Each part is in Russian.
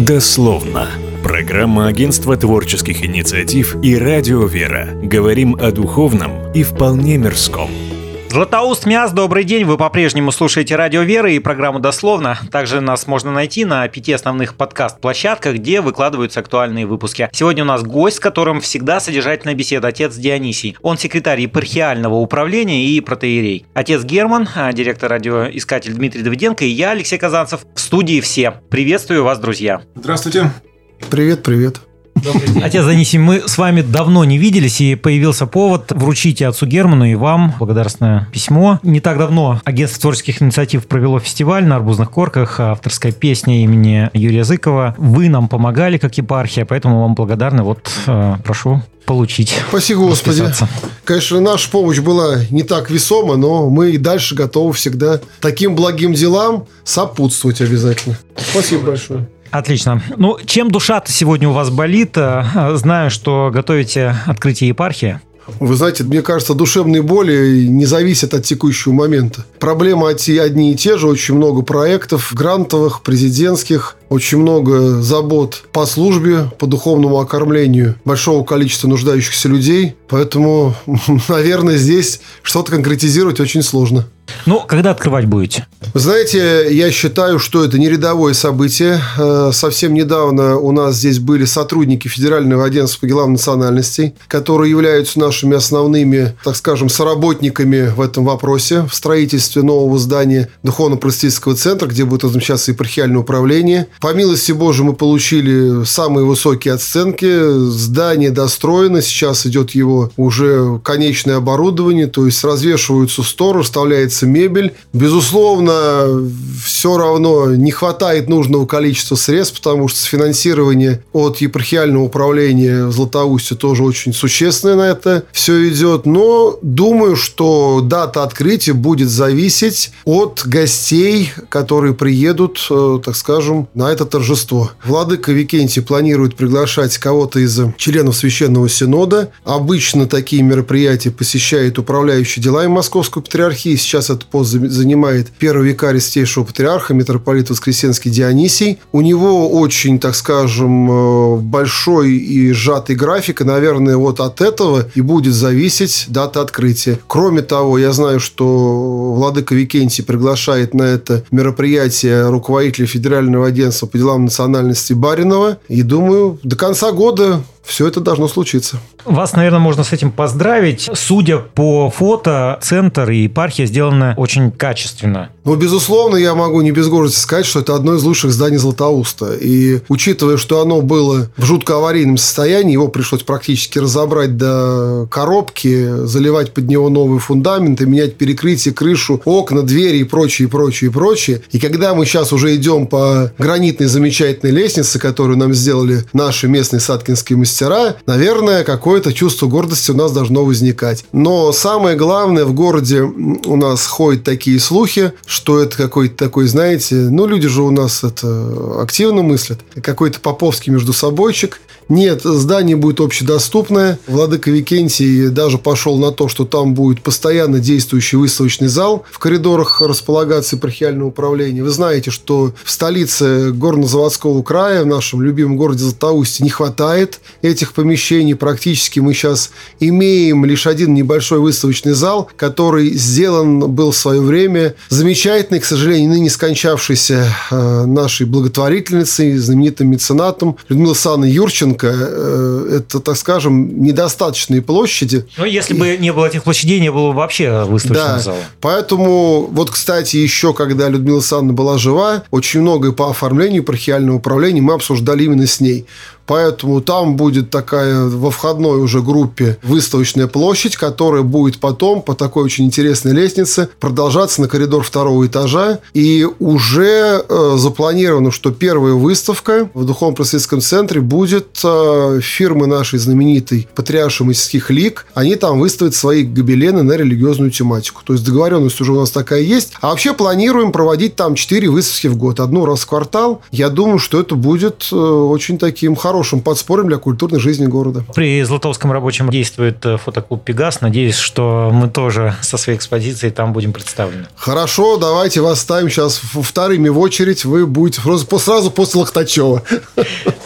Дословно. Программа Агентства творческих инициатив и Радио Вера. Говорим о духовном и вполне мирском. Златоуст Мяс, добрый день. Вы по-прежнему слушаете Радио Веры и программу «Дословно». Также нас можно найти на пяти основных подкаст-площадках, где выкладываются актуальные выпуски. Сегодня у нас гость, с которым всегда содержательная беседа, отец Дионисий. Он секретарь епархиального управления и протеерей. Отец Герман, а, директор радиоискатель Дмитрий Давиденко и я, Алексей Казанцев. В студии все. Приветствую вас, друзья. Здравствуйте. Привет, привет. Отец Занисий, мы с вами давно не виделись, и появился повод вручить отцу Герману и вам благодарственное письмо. Не так давно агентство творческих инициатив провело фестиваль на Арбузных корках, авторская песня имени Юрия Зыкова. Вы нам помогали как епархия, поэтому вам благодарны. Вот, э, прошу получить. Спасибо, Господи. Конечно, наша помощь была не так весома, но мы и дальше готовы всегда таким благим делам сопутствовать обязательно. Спасибо большое. Отлично. Ну, чем душа-то сегодня у вас болит? Э, знаю, что готовите открытие епархии. Вы знаете, мне кажется, душевные боли не зависят от текущего момента. Проблемы одни и те же, очень много проектов, грантовых, президентских, очень много забот по службе, по духовному окормлению большого количества нуждающихся людей. Поэтому, наверное, здесь что-то конкретизировать очень сложно. Ну, когда открывать будете? Вы знаете, я считаю, что это не рядовое событие. Э, совсем недавно у нас здесь были сотрудники Федерального агентства по делам национальностей, которые являются нашими основными, так скажем, соработниками в этом вопросе в строительстве нового здания Духовно-просветительского центра, где будет размещаться епархиальное управление. По милости Божией мы получили самые высокие оценки. Здание достроено. Сейчас идет его уже конечное оборудование, то есть развешиваются сторы, вставляется мебель. Безусловно, все равно не хватает нужного количества средств, потому что финансирование от епархиального управления в Златоусте тоже очень существенное на это все идет. Но думаю, что дата открытия будет зависеть от гостей, которые приедут, э, так скажем, на это торжество. Владыка Викентий планирует приглашать кого-то из членов Священного Синода. Обычно такие мероприятия посещает управляющий делами Московской Патриархии. Сейчас этот пост занимает первый викарий Святейшего Патриарха, митрополит Воскресенский Дионисий. У него очень, так скажем, э, большой и сжатый график, и, наверное, вот от этого и будет зависеть дата открытия. Кроме того, я знаю, что Владыка Викентий приглашает на это мероприятие руководителя Федерального агентства по делам национальности Баринова. И думаю, до конца года все это должно случиться. Вас, наверное, можно с этим поздравить. Судя по фото, центр и епархия сделаны очень качественно. Ну, безусловно, я могу не без гордости сказать, что это одно из лучших зданий Златоуста. И учитывая, что оно было в жутко аварийном состоянии, его пришлось практически разобрать до коробки, заливать под него новый фундамент и менять перекрытие, крышу, окна, двери и прочее, и прочее, и прочее. И когда мы сейчас уже идем по гранитной замечательной лестнице, которую нам сделали наши местные саткинские мастера, наверное, какое-то чувство гордости у нас должно возникать. Но самое главное, в городе у нас ходят такие слухи, что это какой-то такой, знаете, ну, люди же у нас это активно мыслят, какой-то поповский между собойчик. Нет, здание будет общедоступное. Владыка Викентий даже пошел на то, что там будет постоянно действующий выставочный зал в коридорах располагаться епархиального управления. Вы знаете, что в столице горно-заводского края, в нашем любимом городе Златоусте, не хватает этих помещений. Практически мы сейчас имеем лишь один небольшой выставочный зал, который сделан был в свое время замечательный, к сожалению, ныне скончавшейся э, нашей благотворительницей, знаменитым меценатом Людмилой Санной Юрченко, рынка, э, это, так скажем, недостаточные площади. Ну, если бы не было этих площадей, не было бы вообще выставочного да. зала. Поэтому, вот, кстати, еще когда Людмила Александровна была жива, очень многое по оформлению епархиального управления мы обсуждали именно с ней. Поэтому там будет такая во входной уже группе выставочная площадь, которая будет потом по такой очень интересной лестнице продолжаться на коридор второго этажа. И уже э, запланировано, что первая выставка в Духовном просветительском центре будет э, фирмы нашей знаменитой Патриарши Мастерских Лиг. Они там выставят свои гобелены на религиозную тематику. То есть договоренность уже у нас такая есть. А вообще планируем проводить там 4 выставки в год. Одну раз в квартал. Я думаю, что это будет э, очень таким хорошим хорошим подспорьем для культурной жизни города. При Златовском рабочем действует э, фотоклуб «Пегас». Надеюсь, что мы тоже со своей экспозицией там будем представлены. Хорошо, давайте вас ставим сейчас вторыми в очередь. Вы будете сразу после Лохтачева.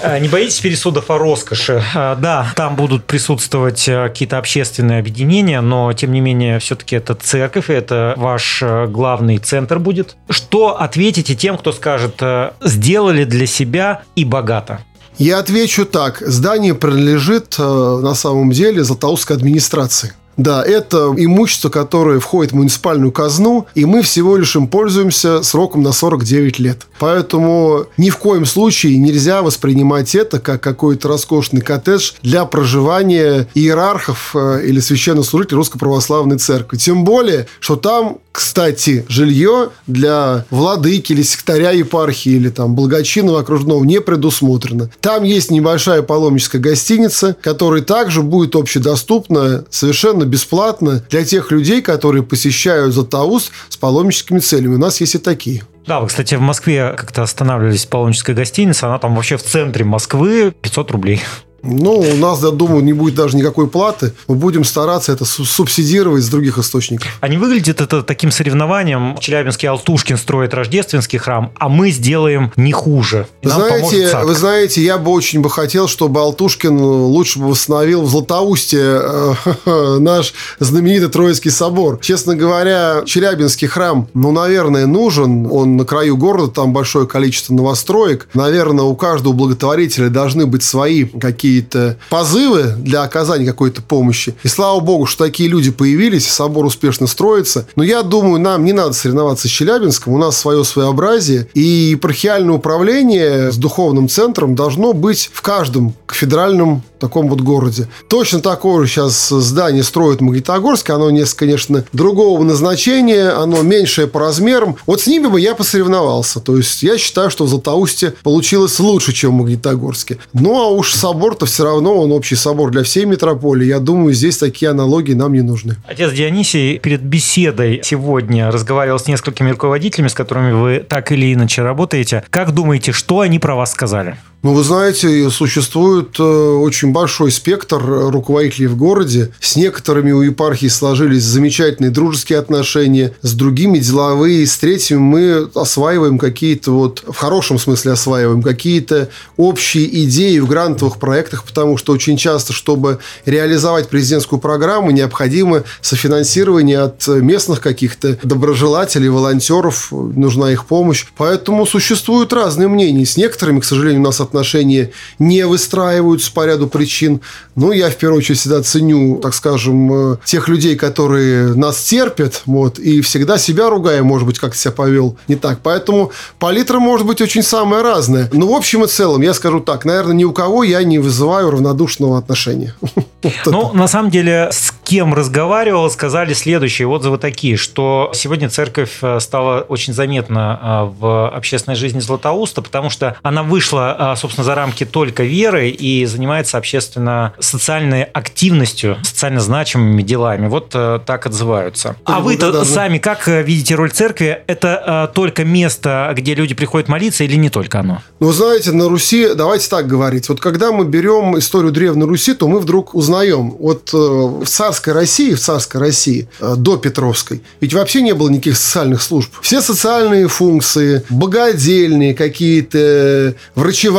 А, не боитесь пересудов о роскоши? А, да, там будут присутствовать э, какие-то общественные объединения, но, тем не менее, все-таки это церковь, это ваш э, главный центр будет. Что ответите тем, кто скажет, сделали для себя и богато? Я отвечу так. Здание принадлежит э, на самом деле Златоустской администрации. Да, это имущество, которое входит в муниципальную казну, и мы всего лишь им пользуемся сроком на 49 лет. Поэтому ни в коем случае нельзя воспринимать это как какой-то роскошный коттедж для проживания иерархов э, или священнослужителей Русской Православной Церкви. Тем более, что там кстати, жилье для владыки или секретаря епархии или там благочинного окружного не предусмотрено. Там есть небольшая паломническая гостиница, которая также будет общедоступна совершенно бесплатно для тех людей, которые посещают Златоуст с паломническими целями. У нас есть и такие. Да, вы, кстати, в Москве как-то останавливались в паломнической гостинице, она там вообще в центре Москвы, 500 рублей. Ну, у нас, я думаю, не будет даже никакой платы. Мы будем стараться это субсидировать с других источников. А не выглядит это таким соревнованием? Челябинский Алтушкин строит рождественский храм, а мы сделаем не хуже. Вы знаете, вы знаете, я бы очень бы хотел, чтобы Алтушкин лучше бы восстановил в Златоусте э, наш знаменитый Троицкий собор. Честно говоря, Челябинский храм, ну, наверное, нужен. Он на краю города, там большое количество новостроек. Наверное, у каждого благотворителя должны быть свои какие какие-то позывы для оказания какой-то помощи. И слава богу, что такие люди появились, собор успешно строится. Но я думаю, нам не надо соревноваться с Челябинском, у нас свое своеобразие. И епархиальное управление с духовным центром должно быть в каждом федеральном таком вот городе. Точно такое же сейчас здание строят в Магнитогорске. Оно несколько, конечно, другого назначения, оно меньшее по размерам. Вот с ними бы я посоревновался. То есть я считаю, что в Златоусте получилось лучше, чем в Магнитогорске. Ну, а уж собор-то все равно, он общий собор для всей метрополии. Я думаю, здесь такие аналогии нам не нужны. Отец Дионисий перед беседой сегодня разговаривал с несколькими руководителями, с которыми вы так или иначе работаете. Как думаете, что они про вас сказали? Ну, вы знаете, существует э, очень большой спектр руководителей в городе. С некоторыми у епархии сложились замечательные дружеские отношения, с другими деловые, с третьими мы осваиваем какие-то вот, в хорошем смысле осваиваем, какие-то общие идеи в грантовых проектах, потому что очень часто, чтобы реализовать президентскую программу, необходимо софинансирование от местных каких-то доброжелателей, волонтеров, нужна их помощь. Поэтому существуют разные мнения. С некоторыми, к сожалению, у нас от отношения не выстраиваются по ряду причин. Ну, я в первую очередь всегда ценю, так скажем, э, тех людей, которые нас терпят, вот, и всегда себя ругаем, может быть, как себя повел не так. Поэтому палитра может быть очень самая разная. Но в общем и целом, я скажу так, наверное, ни у кого я не вызываю равнодушного отношения. Ну, на самом деле, с кем разговаривал, сказали следующие отзывы такие, что сегодня церковь э, стала очень заметна э, в общественной жизни Златоуста, потому что она вышла, собственно, за рамки только веры и занимается общественно-социальной активностью, социально значимыми делами. Вот э, так отзываются. А вы-то да, сами как э, видите роль церкви? Это э, только место, где люди приходят молиться или не только оно? Ну, знаете, на Руси, давайте так говорить, вот когда мы берем историю Древней Руси, то мы вдруг узнаем, вот в царской России, в царской России, до Петровской, ведь вообще не было никаких социальных служб. Все социальные функции, богадельные какие-то,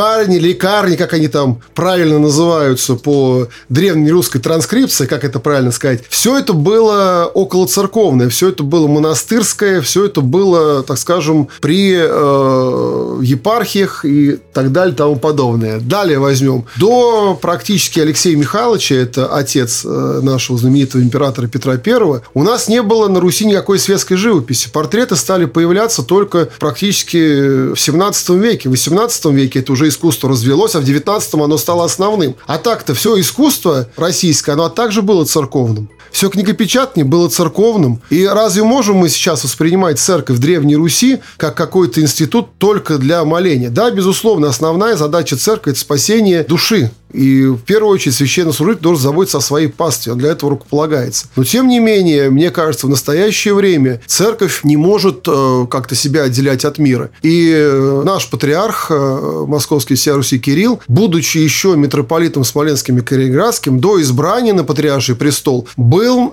врачеварни, лекарни, как они там правильно называются по древней русской транскрипции, как это правильно сказать, все это было около церковное, все это было монастырское, все это было, так скажем, при э, епархиях и так далее тому подобное. Далее возьмем. До практически Алексея Михайловича, это отец э, нашего знаменитого императора Петра I, у нас не было на Руси никакой светской живописи. Портреты стали появляться только практически в 17 веке. В 18 веке это уже искусство развелось, а в 19-м оно стало основным. А так-то все искусство российское, оно также было церковным. Все книгопечатание было церковным. И разве можем мы сейчас воспринимать церковь в Древней Руси как какой-то институт только для моления? Да, безусловно, основная задача церкви – это спасение души И в первую очередь священнослужитель должен заботиться о своей пастве, он для этого рукополагается. Но тем не менее, мне кажется, в настоящее время церковь не может э, как-то себя отделять от мира. И э, наш патриарх э, московский всея Руси Кирилл, будучи еще митрополитом Смоленским и Калининградским, до избрания на патриарший престол, был,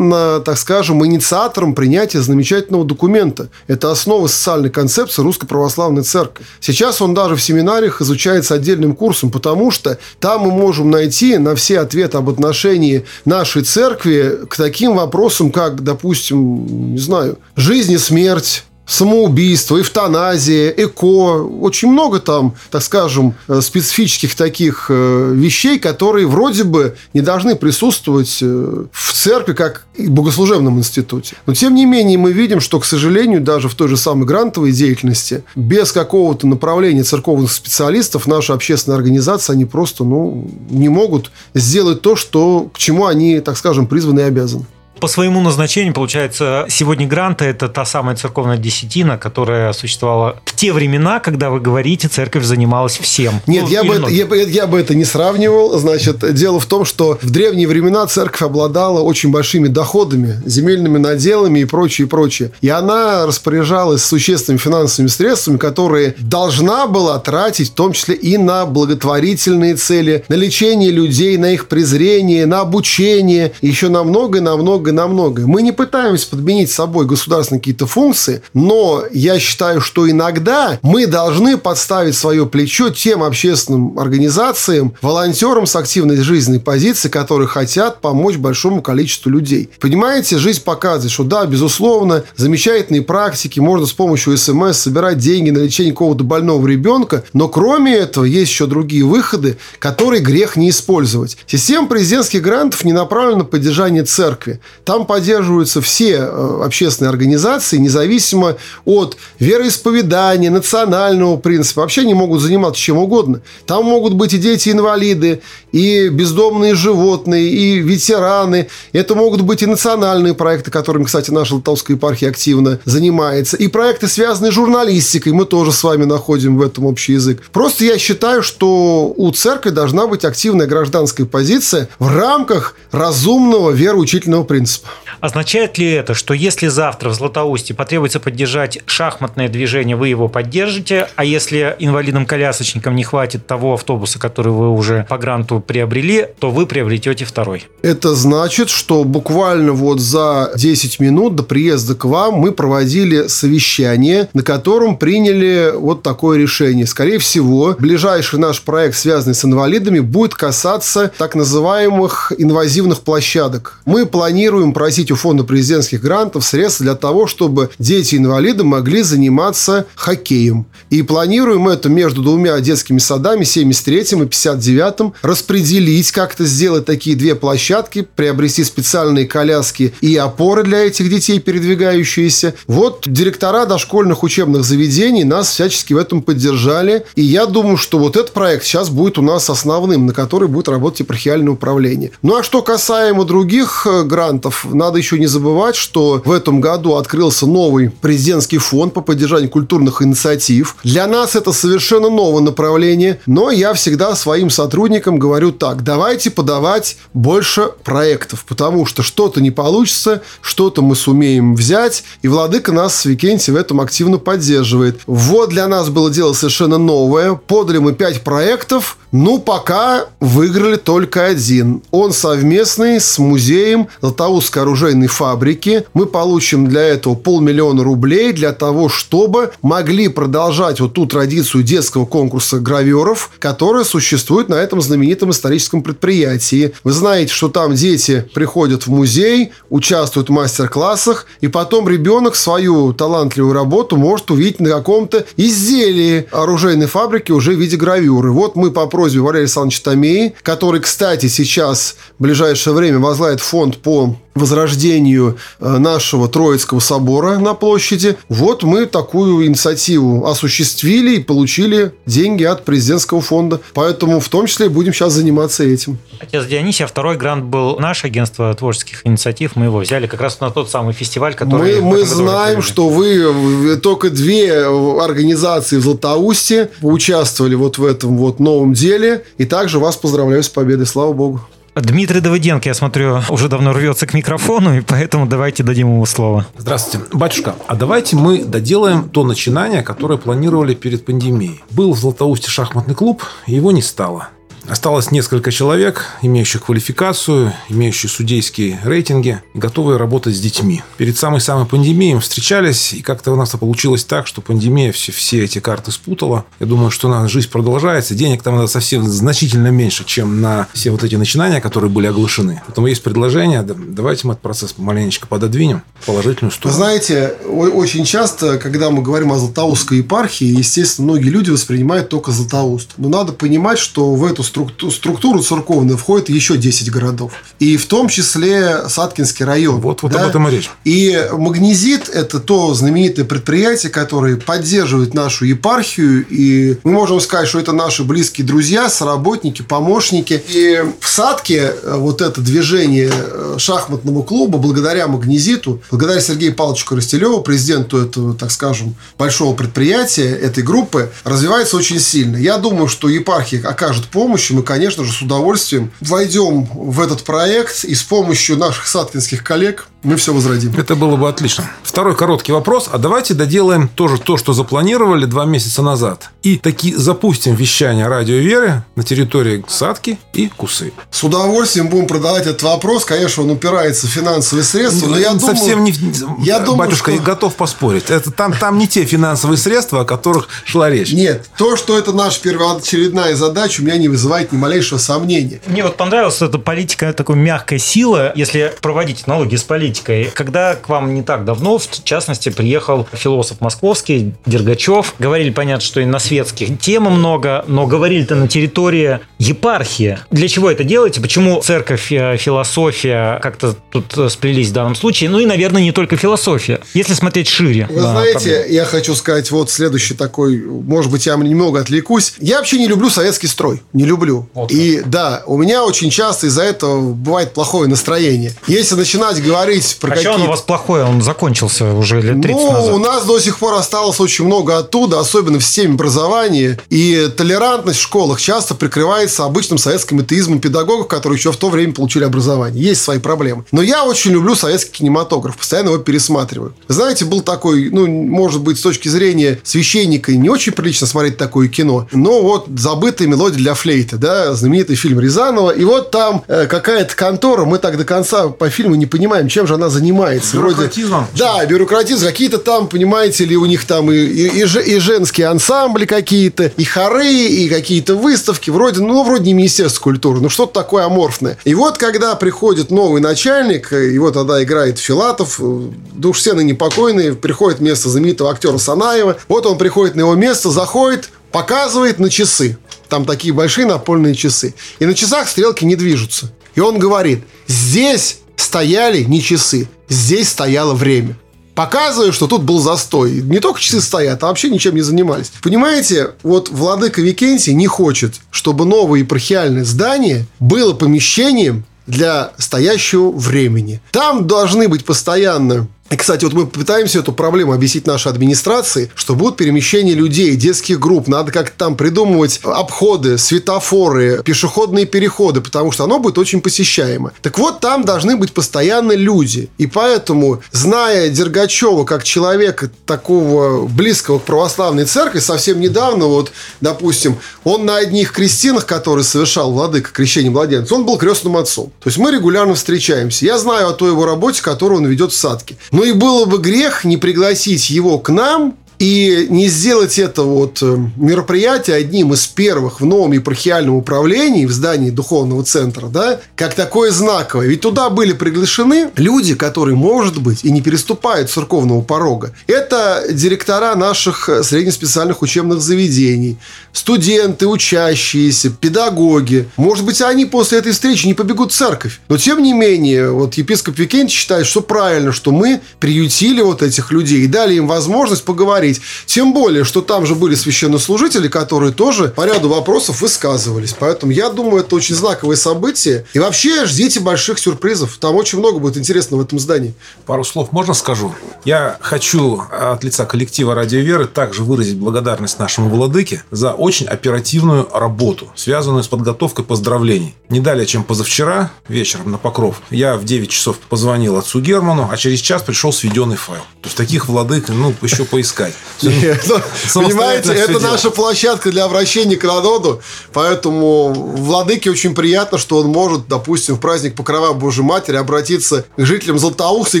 так скажем, инициатором принятия замечательного документа. Это основа социальной концепции Русской Православной Церкви. Сейчас он даже в семинариях изучается отдельным курсом, потому что там можем найти на все ответы об отношении нашей церкви к таким вопросам, как, допустим, не знаю, жизнь и смерть, самоубийство, эвтаназия, эко. Очень много там, так скажем, э, специфических таких э, вещей, которые вроде бы не должны присутствовать э, в церкви, как и в богослужебном институте. Но, тем не менее, мы видим, что, к сожалению, даже в той же самой грантовой деятельности, без какого-то направления церковных специалистов, наши общественные организации, они просто ну, не могут сделать то, что, к чему они, так скажем, призваны и обязаны по своему назначению, получается, сегодня гранты – это та самая церковная десятина, которая существовала в те времена, когда вы говорите, церковь занималась всем. Нет, ну, я, бы это, я, я бы это не сравнивал. Значит, дело в том, что в древние времена церковь обладала очень большими доходами, земельными наделами и прочее, и прочее. И она распоряжалась существенными финансовыми средствами, которые должна была тратить в том числе и на благотворительные цели, на лечение людей, на их презрение, на обучение, еще на многое, на многое многое на многое. Мы не пытаемся подменить собой государственные какие-то функции, но я считаю, что иногда мы должны подставить свое плечо тем общественным организациям, волонтерам с активной жизненной позицией, которые хотят помочь большому количеству людей. Понимаете, жизнь показывает, что да, безусловно, замечательные практики, можно с помощью СМС собирать деньги на лечение какого-то больного ребенка, но кроме этого есть еще другие выходы, которые грех не использовать. Система президентских грантов не направлена на поддержание церкви. Там поддерживаются все э, общественные организации, независимо от вероисповедания, национального принципа. Вообще они могут заниматься чем угодно. Там могут быть и дети-инвалиды, и бездомные животные, и ветераны. Это могут быть и национальные проекты, которыми, кстати, наша Литовская епархия активно занимается. И проекты, связанные с журналистикой. Мы тоже с вами находим в этом общий язык. Просто я считаю, что у церкви должна быть активная гражданская позиция в рамках разумного вероучительного принципа принципа. Означает ли это, что если завтра в Златоусте потребуется поддержать шахматное движение, вы его поддержите, а если инвалидам-колясочникам не хватит того автобуса, который вы уже по гранту приобрели, то вы приобретете второй? Это значит, что буквально вот за 10 минут до приезда к вам мы проводили совещание, на котором приняли вот такое решение. Скорее всего, ближайший наш проект, связанный с инвалидами, будет касаться так называемых инвазивных площадок. Мы планируем просить у фонда президентских грантов средства для того, чтобы дети-инвалиды могли заниматься хоккеем. И планируем это между двумя детскими садами, 73-м и 59-м, распределить, как-то сделать такие две площадки, приобрести специальные коляски и опоры для этих детей, передвигающиеся. Вот директора дошкольных учебных заведений нас всячески в этом поддержали. И я думаю, что вот этот проект сейчас будет у нас основным, на который будет работать епархиальное управление. Ну а что касаемо других э, грантов, надо еще не забывать, что в этом году открылся новый президентский фонд по поддержанию культурных инициатив. Для нас это совершенно новое направление, но я всегда своим сотрудникам говорю так, давайте подавать больше проектов, потому что что-то не получится, что-то мы сумеем взять, и Владыка нас с Викентий в этом активно поддерживает. Вот для нас было дело совершенно новое. Подали мы пять проектов, ну, пока выиграли только один. Он совместный с музеем Златоустской оружейной фабрики. Мы получим для этого полмиллиона рублей для того, чтобы могли продолжать вот ту традицию детского конкурса граверов, которая существует на этом знаменитом историческом предприятии. Вы знаете, что там дети приходят в музей, участвуют в мастер-классах, и потом ребенок свою талантливую работу может увидеть на каком-то изделии оружейной фабрики уже в виде гравюры. Вот мы попробуем просьбе Валерия Александровича Томеи, который, кстати, сейчас в ближайшее время возглавит фонд по возрождению э, нашего Троицкого собора на площади. Вот мы такую инициативу осуществили и получили деньги от президентского фонда. Поэтому в том числе будем сейчас заниматься этим. Отец Дионисий, а второй грант был наше агентство творческих инициатив. Мы его взяли как раз на тот самый фестиваль, который... Мы, мы знаем, что вы только две организации в Златоусте участвовали вот в этом вот новом деле. И также вас поздравляю с победой, слава богу. Дмитрий Давыденко, я смотрю, уже давно рвется к микрофону, и поэтому давайте дадим ему слово. Здравствуйте. Батюшка, а давайте мы доделаем то начинание, которое планировали перед пандемией. Был в Златоусте шахматный клуб, его не стало. Осталось несколько человек, имеющих квалификацию, имеющие судейские рейтинги, готовые работать с детьми. Перед самой-самой пандемией мы встречались, и как-то у нас получилось так, что пандемия все, все эти карты спутала. Я думаю, что наша жизнь продолжается. Денег там надо совсем значительно меньше, чем на все вот эти начинания, которые были оглашены. Поэтому есть предложение, давайте мы этот процесс маленечко пододвинем в положительную сторону. Знаете, очень часто, когда мы говорим о Златоустской епархии, естественно, многие люди воспринимают только Златоуст. Но надо понимать, что в эту структуру церковную входит еще 10 городов. И в том числе Саткинский район. Вот, вот да? об этом и речь. И Магнезит – это то знаменитое предприятие, которое поддерживает нашу епархию. И мы можем сказать, что это наши близкие друзья, соработники, помощники. И в Садке э, вот это движение шахматного клуба, благодаря Магнезиту, благодаря Сергею Павловичу Коростелеву, президенту этого, так скажем, большого предприятия, этой группы, развивается очень сильно. Я думаю, что епархия окажет помощь помощи мы, конечно же, с удовольствием войдем в этот проект и с помощью наших саткинских коллег мы все возродим. Это было бы отлично. Второй короткий вопрос. А давайте доделаем тоже то, что запланировали два месяца назад. И таки запустим вещание радио Веры на территории Садки и Кусы. С удовольствием будем продавать этот вопрос. Конечно, он упирается в финансовые средства, но я Совсем думаю... Совсем не... Я думаю, Батюшка, что... готов поспорить. Это там, там не те финансовые средства, о которых шла речь. Нет. То, что это наша первоочередная задача, у меня не вызывает ни малейшего сомнения. Мне вот понравилась эта политика, такой мягкая сила, если проводить налоги с политикой политикой. Когда к вам не так давно, в частности, приехал философ московский Дергачев, говорили, понятно, что и на светских темы много, но говорили-то на территории епархии. Для чего это делаете? Почему церковь, э, философия как-то тут э, сплелись в данном случае? Ну и, наверное, не только философия. Если смотреть шире. Вы знаете, проблему. я хочу сказать вот следующий такой, может быть, я немного отвлекусь. Я вообще не люблю советский строй. Не люблю. Вот и да, у меня очень часто из-за этого бывает плохое настроение. Если начинать говорить говорить про а какие... он у вас плохой? Он закончился уже лет 30 ну, назад. у нас до сих пор осталось очень много оттуда, особенно в системе образования. И толерантность в школах часто прикрывается обычным советским атеизмом педагогов, которые еще в то время получили образование. Есть свои проблемы. Но я очень люблю советский кинематограф. Постоянно его пересматриваю. Знаете, был такой, ну, может быть, с точки зрения священника не очень прилично смотреть такое кино. Но вот «Забытая мелодия для флейты», да, знаменитый фильм Рязанова. И вот там э, какая-то контора, мы так до конца по фильму не понимаем, чем же же она занимается. Бюрократизмом? Вроде, да, бюрократизм. Какие-то там, понимаете ли, у них там и, и, и, и женские ансамбли какие-то, и хоры, и какие-то выставки. Вроде, ну, вроде не Министерство культуры, но что-то такое аморфное. И вот, когда приходит новый начальник, его тогда играет Филатов, душ все непокойные, приходит вместо знаменитого актера Санаева. Вот он приходит на его место, заходит, показывает на часы. Там такие большие напольные часы. И на часах стрелки не движутся. И он говорит, здесь стояли не часы, здесь стояло время. Показываю, что тут был застой. Не только часы стоят, а вообще ничем не занимались. Понимаете, вот владыка Викентий не хочет, чтобы новое епархиальное здание было помещением для стоящего времени. Там должны быть постоянно и, кстати, вот мы пытаемся эту проблему объяснить нашей администрации, что будут перемещения людей, детских групп, надо как-то там придумывать обходы, светофоры, пешеходные переходы, потому что оно будет очень посещаемо. Так вот, там должны быть постоянно люди. И поэтому, зная Дергачева как человека такого близкого к православной церкви, совсем недавно, вот, допустим, он на одних крестинах, которые совершал владыка крещения младенца, он был крестным отцом. То есть мы регулярно встречаемся. Я знаю о той его работе, которую он ведет в Садке. Но ну и было бы грех не пригласить его к нам И не сделать это вот э, мероприятие одним из первых в новом епархиальном управлении в здании духовного центра, да, как такое знаковое. Ведь туда были приглашены люди, которые, может быть, и не переступают церковного порога. Это директора наших среднеспециальных учебных заведений, студенты, учащиеся, педагоги. Может быть, они после этой встречи не побегут в церковь. Но, тем не менее, вот епископ Викентий считает, что правильно, что мы приютили вот этих людей и дали им возможность поговорить. Тем более, что там же были священнослужители, которые тоже по ряду вопросов высказывались. Поэтому я думаю, это очень знаковое событие. И вообще ждите больших сюрпризов. Там очень много будет интересного в этом здании. Пару слов можно скажу? Я хочу от лица коллектива «Радио Веры» также выразить благодарность нашему владыке за очень оперативную работу, связанную с подготовкой поздравлений. Не далее, чем позавчера вечером на Покров, я в 9 часов позвонил отцу Герману, а через час пришел сведенный файл. То есть таких владык, ну, еще поискать. Понимаете, это наша площадка для обращения к народу, поэтому владыке очень приятно, что он может, допустим, в праздник Покрова Божьей Матери обратиться к жителям Златоуста. И,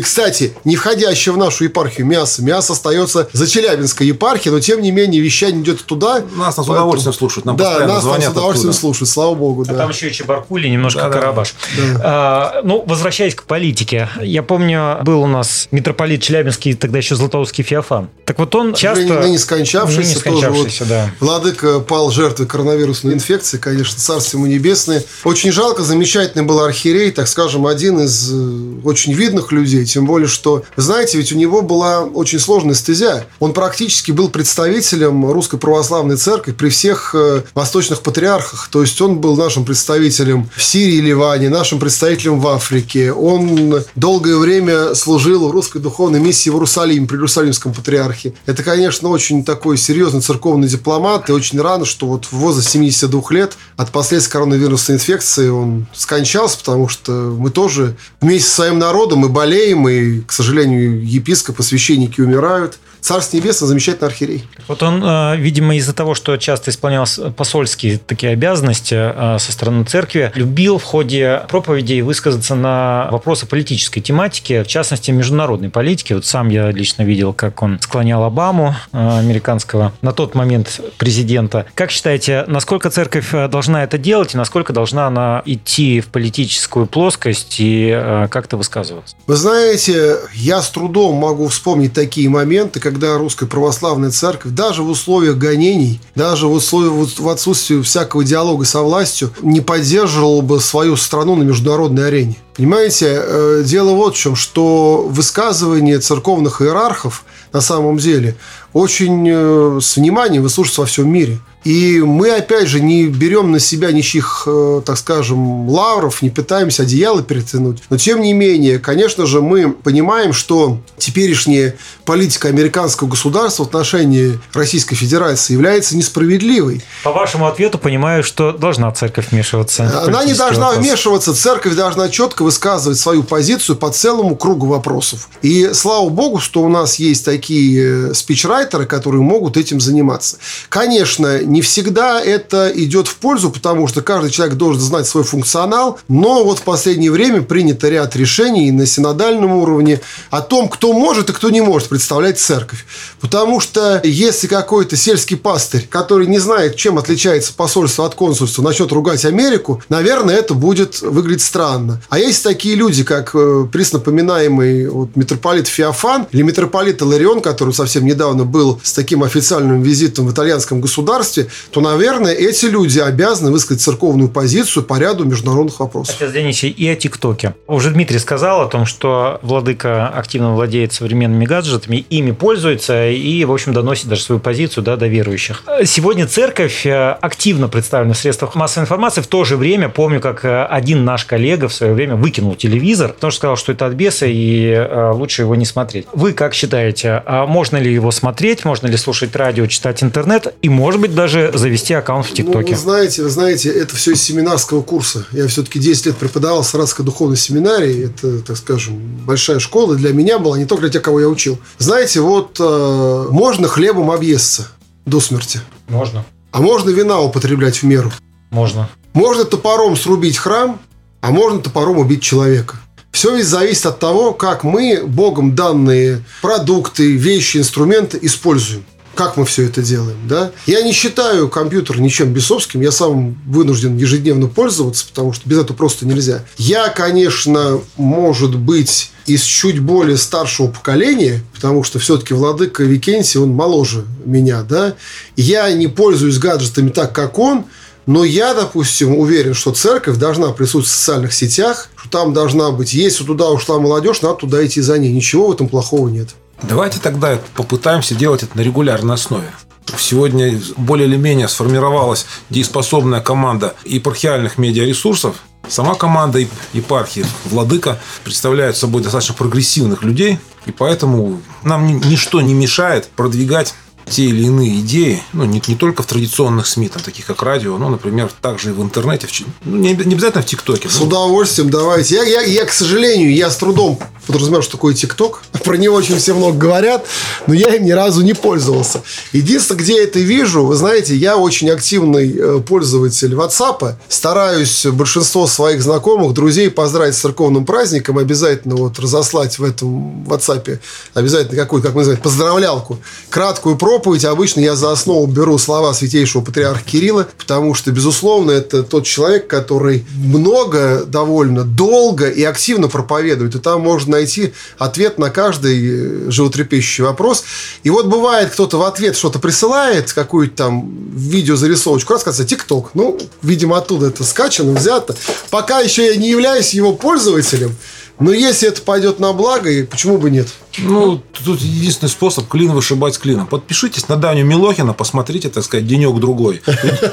кстати, не входящее в нашу епархию мясо. Мясо остается за Челябинской епархией, но, тем не менее, вещание идет туда. Нас, нас удовольствием слушают. Нам да, нас, с удовольствием оттуда. слушают, слава богу. А там еще и Чебаркули, немножко да, Карабаш. Да. А, ну, возвращаясь к политике. Я помню, был у нас митрополит Челябинский, тогда еще Златоустский Феофан. Так вот он часто... Ныне скончавшийся, ныне скончавшийся тоже вот, да. Владыка пал жертвой коронавирусной инфекции, конечно, царство ему небесное. Очень жалко, замечательный был архиерей, так скажем, один из э, очень видных людей, тем более, что, знаете, ведь у него была очень сложная стезя. Он практически был представителем Русской Православной Церкви при всех э, восточных патриархах. То есть он был нашим представителем в Сирии и Ливане, нашим представителем в Африке. Он долгое время служил в русской духовной миссии в Иерусалиме, при Иерусалимском патриархе. Это, конечно, очень такой серьезный церковный дипломат, и очень рано, что вот в возрасте 72 лет от последствий коронавирусной инфекции он скончался, потому что мы тоже вместе со своим народом мы болеем, и, к сожалению, епископы, священники умирают. Царство Небесное, замечательный архиерей. Вот он, э, видимо, из-за того, что часто исполнял посольские такие обязанности э, со стороны церкви, любил в ходе проповедей высказаться на вопросы политической тематики, в частности, международной политики. Вот сам я лично видел, как он склонял Обаму, э, американского, на тот момент президента. Как считаете, насколько церковь должна это делать и насколько должна она идти в политическую плоскость и как-то высказываться? Вы знаете, я с трудом могу вспомнить такие моменты, когда русская православная церковь, даже в условиях гонений, даже в условиях в отсутствии всякого диалога со властью, не поддерживала бы свою страну на международной арене. Понимаете, э, дело вот в чем, что высказывания церковных иерархов на самом деле очень э, с вниманием выслушиваются во всем мире – и мы, опять же, не берем на себя ничьих, э, так скажем, лавров, не пытаемся одеяло перетянуть. Но, тем не менее, конечно же, мы понимаем, что теперешняя политика американского государства в отношении Российской Федерации является несправедливой. По вашему ответу понимаю, что должна церковь вмешиваться. Она не должна вопрос. вмешиваться. Церковь должна четко высказывать свою позицию по целому кругу вопросов. И слава богу, что у нас есть такие э, спичрайтеры, которые могут этим заниматься. Конечно, не всегда это идет в пользу, потому что каждый человек должен знать свой функционал, но вот в последнее время принято ряд решений на синодальном уровне о том, кто может и кто не может представлять церковь. Потому что если какой-то сельский пастырь, который не знает, чем отличается посольство от консульства, начнет ругать Америку, наверное, это будет выглядеть странно. А есть такие люди, как э, приснапоминаемый вот, митрополит Феофан или митрополит Иларион, который совсем недавно был с таким официальным визитом в итальянском государстве, власти, то, наверное, эти люди обязаны высказать церковную позицию по ряду международных вопросов. Отец Денисий, и о ТикТоке. Уже Дмитрий сказал о том, что владыка активно владеет современными гаджетами, ими пользуется и, в общем, доносит даже свою позицию да, до верующих. Сегодня церковь э, активно представлена в средствах массовой информации. В то же время помню, как э, один наш коллега в свое время выкинул телевизор, потому что сказал, что это от беса и э, лучше его не смотреть. Вы как считаете, а можно ли его смотреть, можно ли слушать радио, читать интернет и, может быть, даже даже завести аккаунт в ТикТоке. Ну, вы знаете, вы знаете, это все из семинарского курса. Я все-таки 10 лет преподавал в Саратской духовной семинарии. Это, так скажем, большая школа для меня была, не только для тех, кого я учил. Знаете, вот э, можно хлебом объесться до смерти. Можно. А можно вина употреблять в меру. Можно. Можно топором срубить храм, а можно топором убить человека. Все ведь зависит от того, как мы Богом данные продукты, вещи, инструменты используем. Как мы все это делаем, да. Я не считаю компьютер ничем бесовским, я сам вынужден ежедневно пользоваться, потому что без этого просто нельзя. Я, конечно, может быть, из чуть более старшего поколения, потому что все-таки Владыка Викентий, он моложе меня, да, я не пользуюсь гаджетами так, как он, но я, допустим, уверен, что церковь должна присутствовать в социальных сетях, что там должна быть, если туда ушла молодежь, надо туда идти за ней. Ничего в этом плохого нет. Давайте тогда попытаемся делать это на регулярной основе. Сегодня более или менее сформировалась дееспособная команда епархиальных медиаресурсов. Сама команда епархии Владыка представляет собой достаточно прогрессивных людей, и поэтому нам ничто не мешает продвигать те или иные идеи, ну, не, не только в традиционных СМИ, там, таких как радио, но, например, также и в интернете, в, ну, не, не обязательно в ТикТоке. С ну. удовольствием, давайте. Я, я, я, к сожалению, я с трудом подразумеваю, что такое ТикТок. Про него очень все много говорят, но я им ни разу не пользовался. Единственное, где я это вижу, вы знаете, я очень активный э, пользователь WhatsApp. Стараюсь большинство своих знакомых, друзей поздравить с церковным праздником, обязательно вот разослать в этом WhatsApp обязательно какую-то, как мы называем, поздравлялку, краткую про проповедь обычно я за основу беру слова святейшего патриарха Кирилла, потому что, безусловно, это тот человек, который много, довольно долго и активно проповедует. И там можно найти ответ на каждый животрепещущий вопрос. И вот бывает, кто-то в ответ что-то присылает, какую-то там видеозарисовочку, раз сказать, ТикТок. Ну, видимо, оттуда это скачано, взято. Пока еще я не являюсь его пользователем, но если это пойдет на благо, и почему бы нет? Ну, тут единственный способ клин вышибать с клином. Подпишитесь на Даню Милохина, посмотрите, так сказать, денек-другой.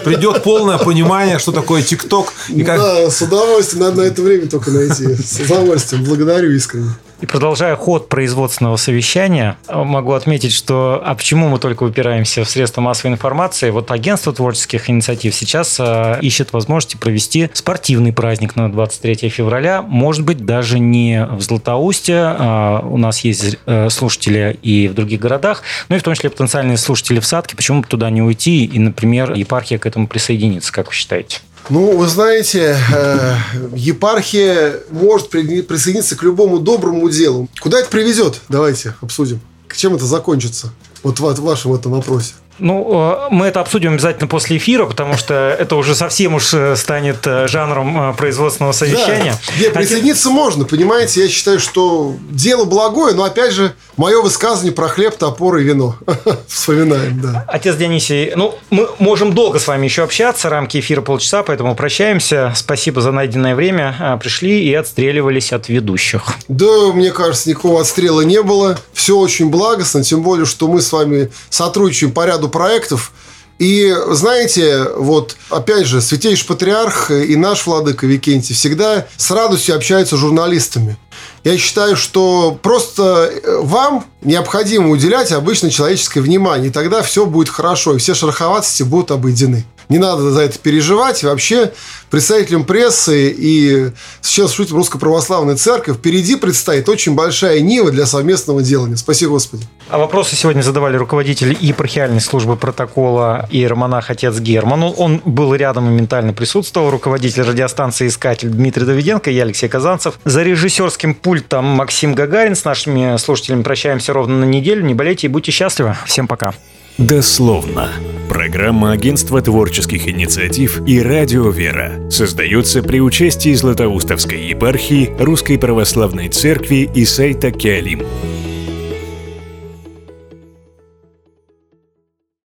Придет полное понимание, что такое ТикТок. Как... Да, с удовольствием. Надо на это время только найти. С удовольствием. Благодарю искренне. И продолжая ход производственного совещания, могу отметить, что а почему мы только упираемся в средства массовой информации? Вот агентство творческих инициатив сейчас э, ищет возможности провести спортивный праздник на 23 февраля. Может быть, даже не в Златоусте. А у нас есть э, слушатели и в других городах, ну и в том числе потенциальные слушатели в Садке. Почему бы туда не уйти и, например, епархия к этому присоединиться, как вы считаете? Ну, вы знаете, э, епархия может присоединиться к любому доброму делу. Куда это приведет? Давайте обсудим. К чем это закончится? Вот в вашем этом вопросе. Ну, э, мы это обсудим обязательно после эфира, потому что это уже совсем уж э, станет э, жанром производственного совещания. Да. Нет, присоединиться а... можно, понимаете? Я считаю, что дело благое, но опять же, мое высказывание про хлеб, топор и вино. Вспоминаем, да. Отец Дионисий, ну, мы можем долго с вами еще общаться, рамки эфира полчаса, поэтому прощаемся. Спасибо за найденное время. Пришли и отстреливались от ведущих. Да, мне кажется, никакого отстрела не было. Все очень благостно, тем более, что мы с вами сотрудничаем по ряду проектов. И знаете, вот опять же, Святейший Патриарх и наш Владыка Викентий всегда с радостью общаются с журналистами. Я считаю, что просто э, вам необходимо уделять обычно человеческое внимание, и тогда все будет хорошо, и все шероховатости будут обойдены. Не надо за это переживать. Вообще, представителям прессы и сейчас служителям Русской Православной Церкви впереди предстоит очень большая нива для совместного делания. Спасибо, Господи. А вопросы сегодня задавали руководитель епархиальной службы протокола и романах отец Герман. Он был рядом и ментально присутствовал. Руководитель радиостанции «Искатель» Дмитрий Давиденко, я Алексей Казанцев. За режиссерским пультом Максим Гагарин. С нашими слушателями прощаемся ровно на неделю. Не болейте и будьте счастливы. Всем пока. Дословно. Программа Агентства творческих инициатив и Радио Вера создается при участии Златоустовской епархии Русской Православной Церкви и сайта Киалим.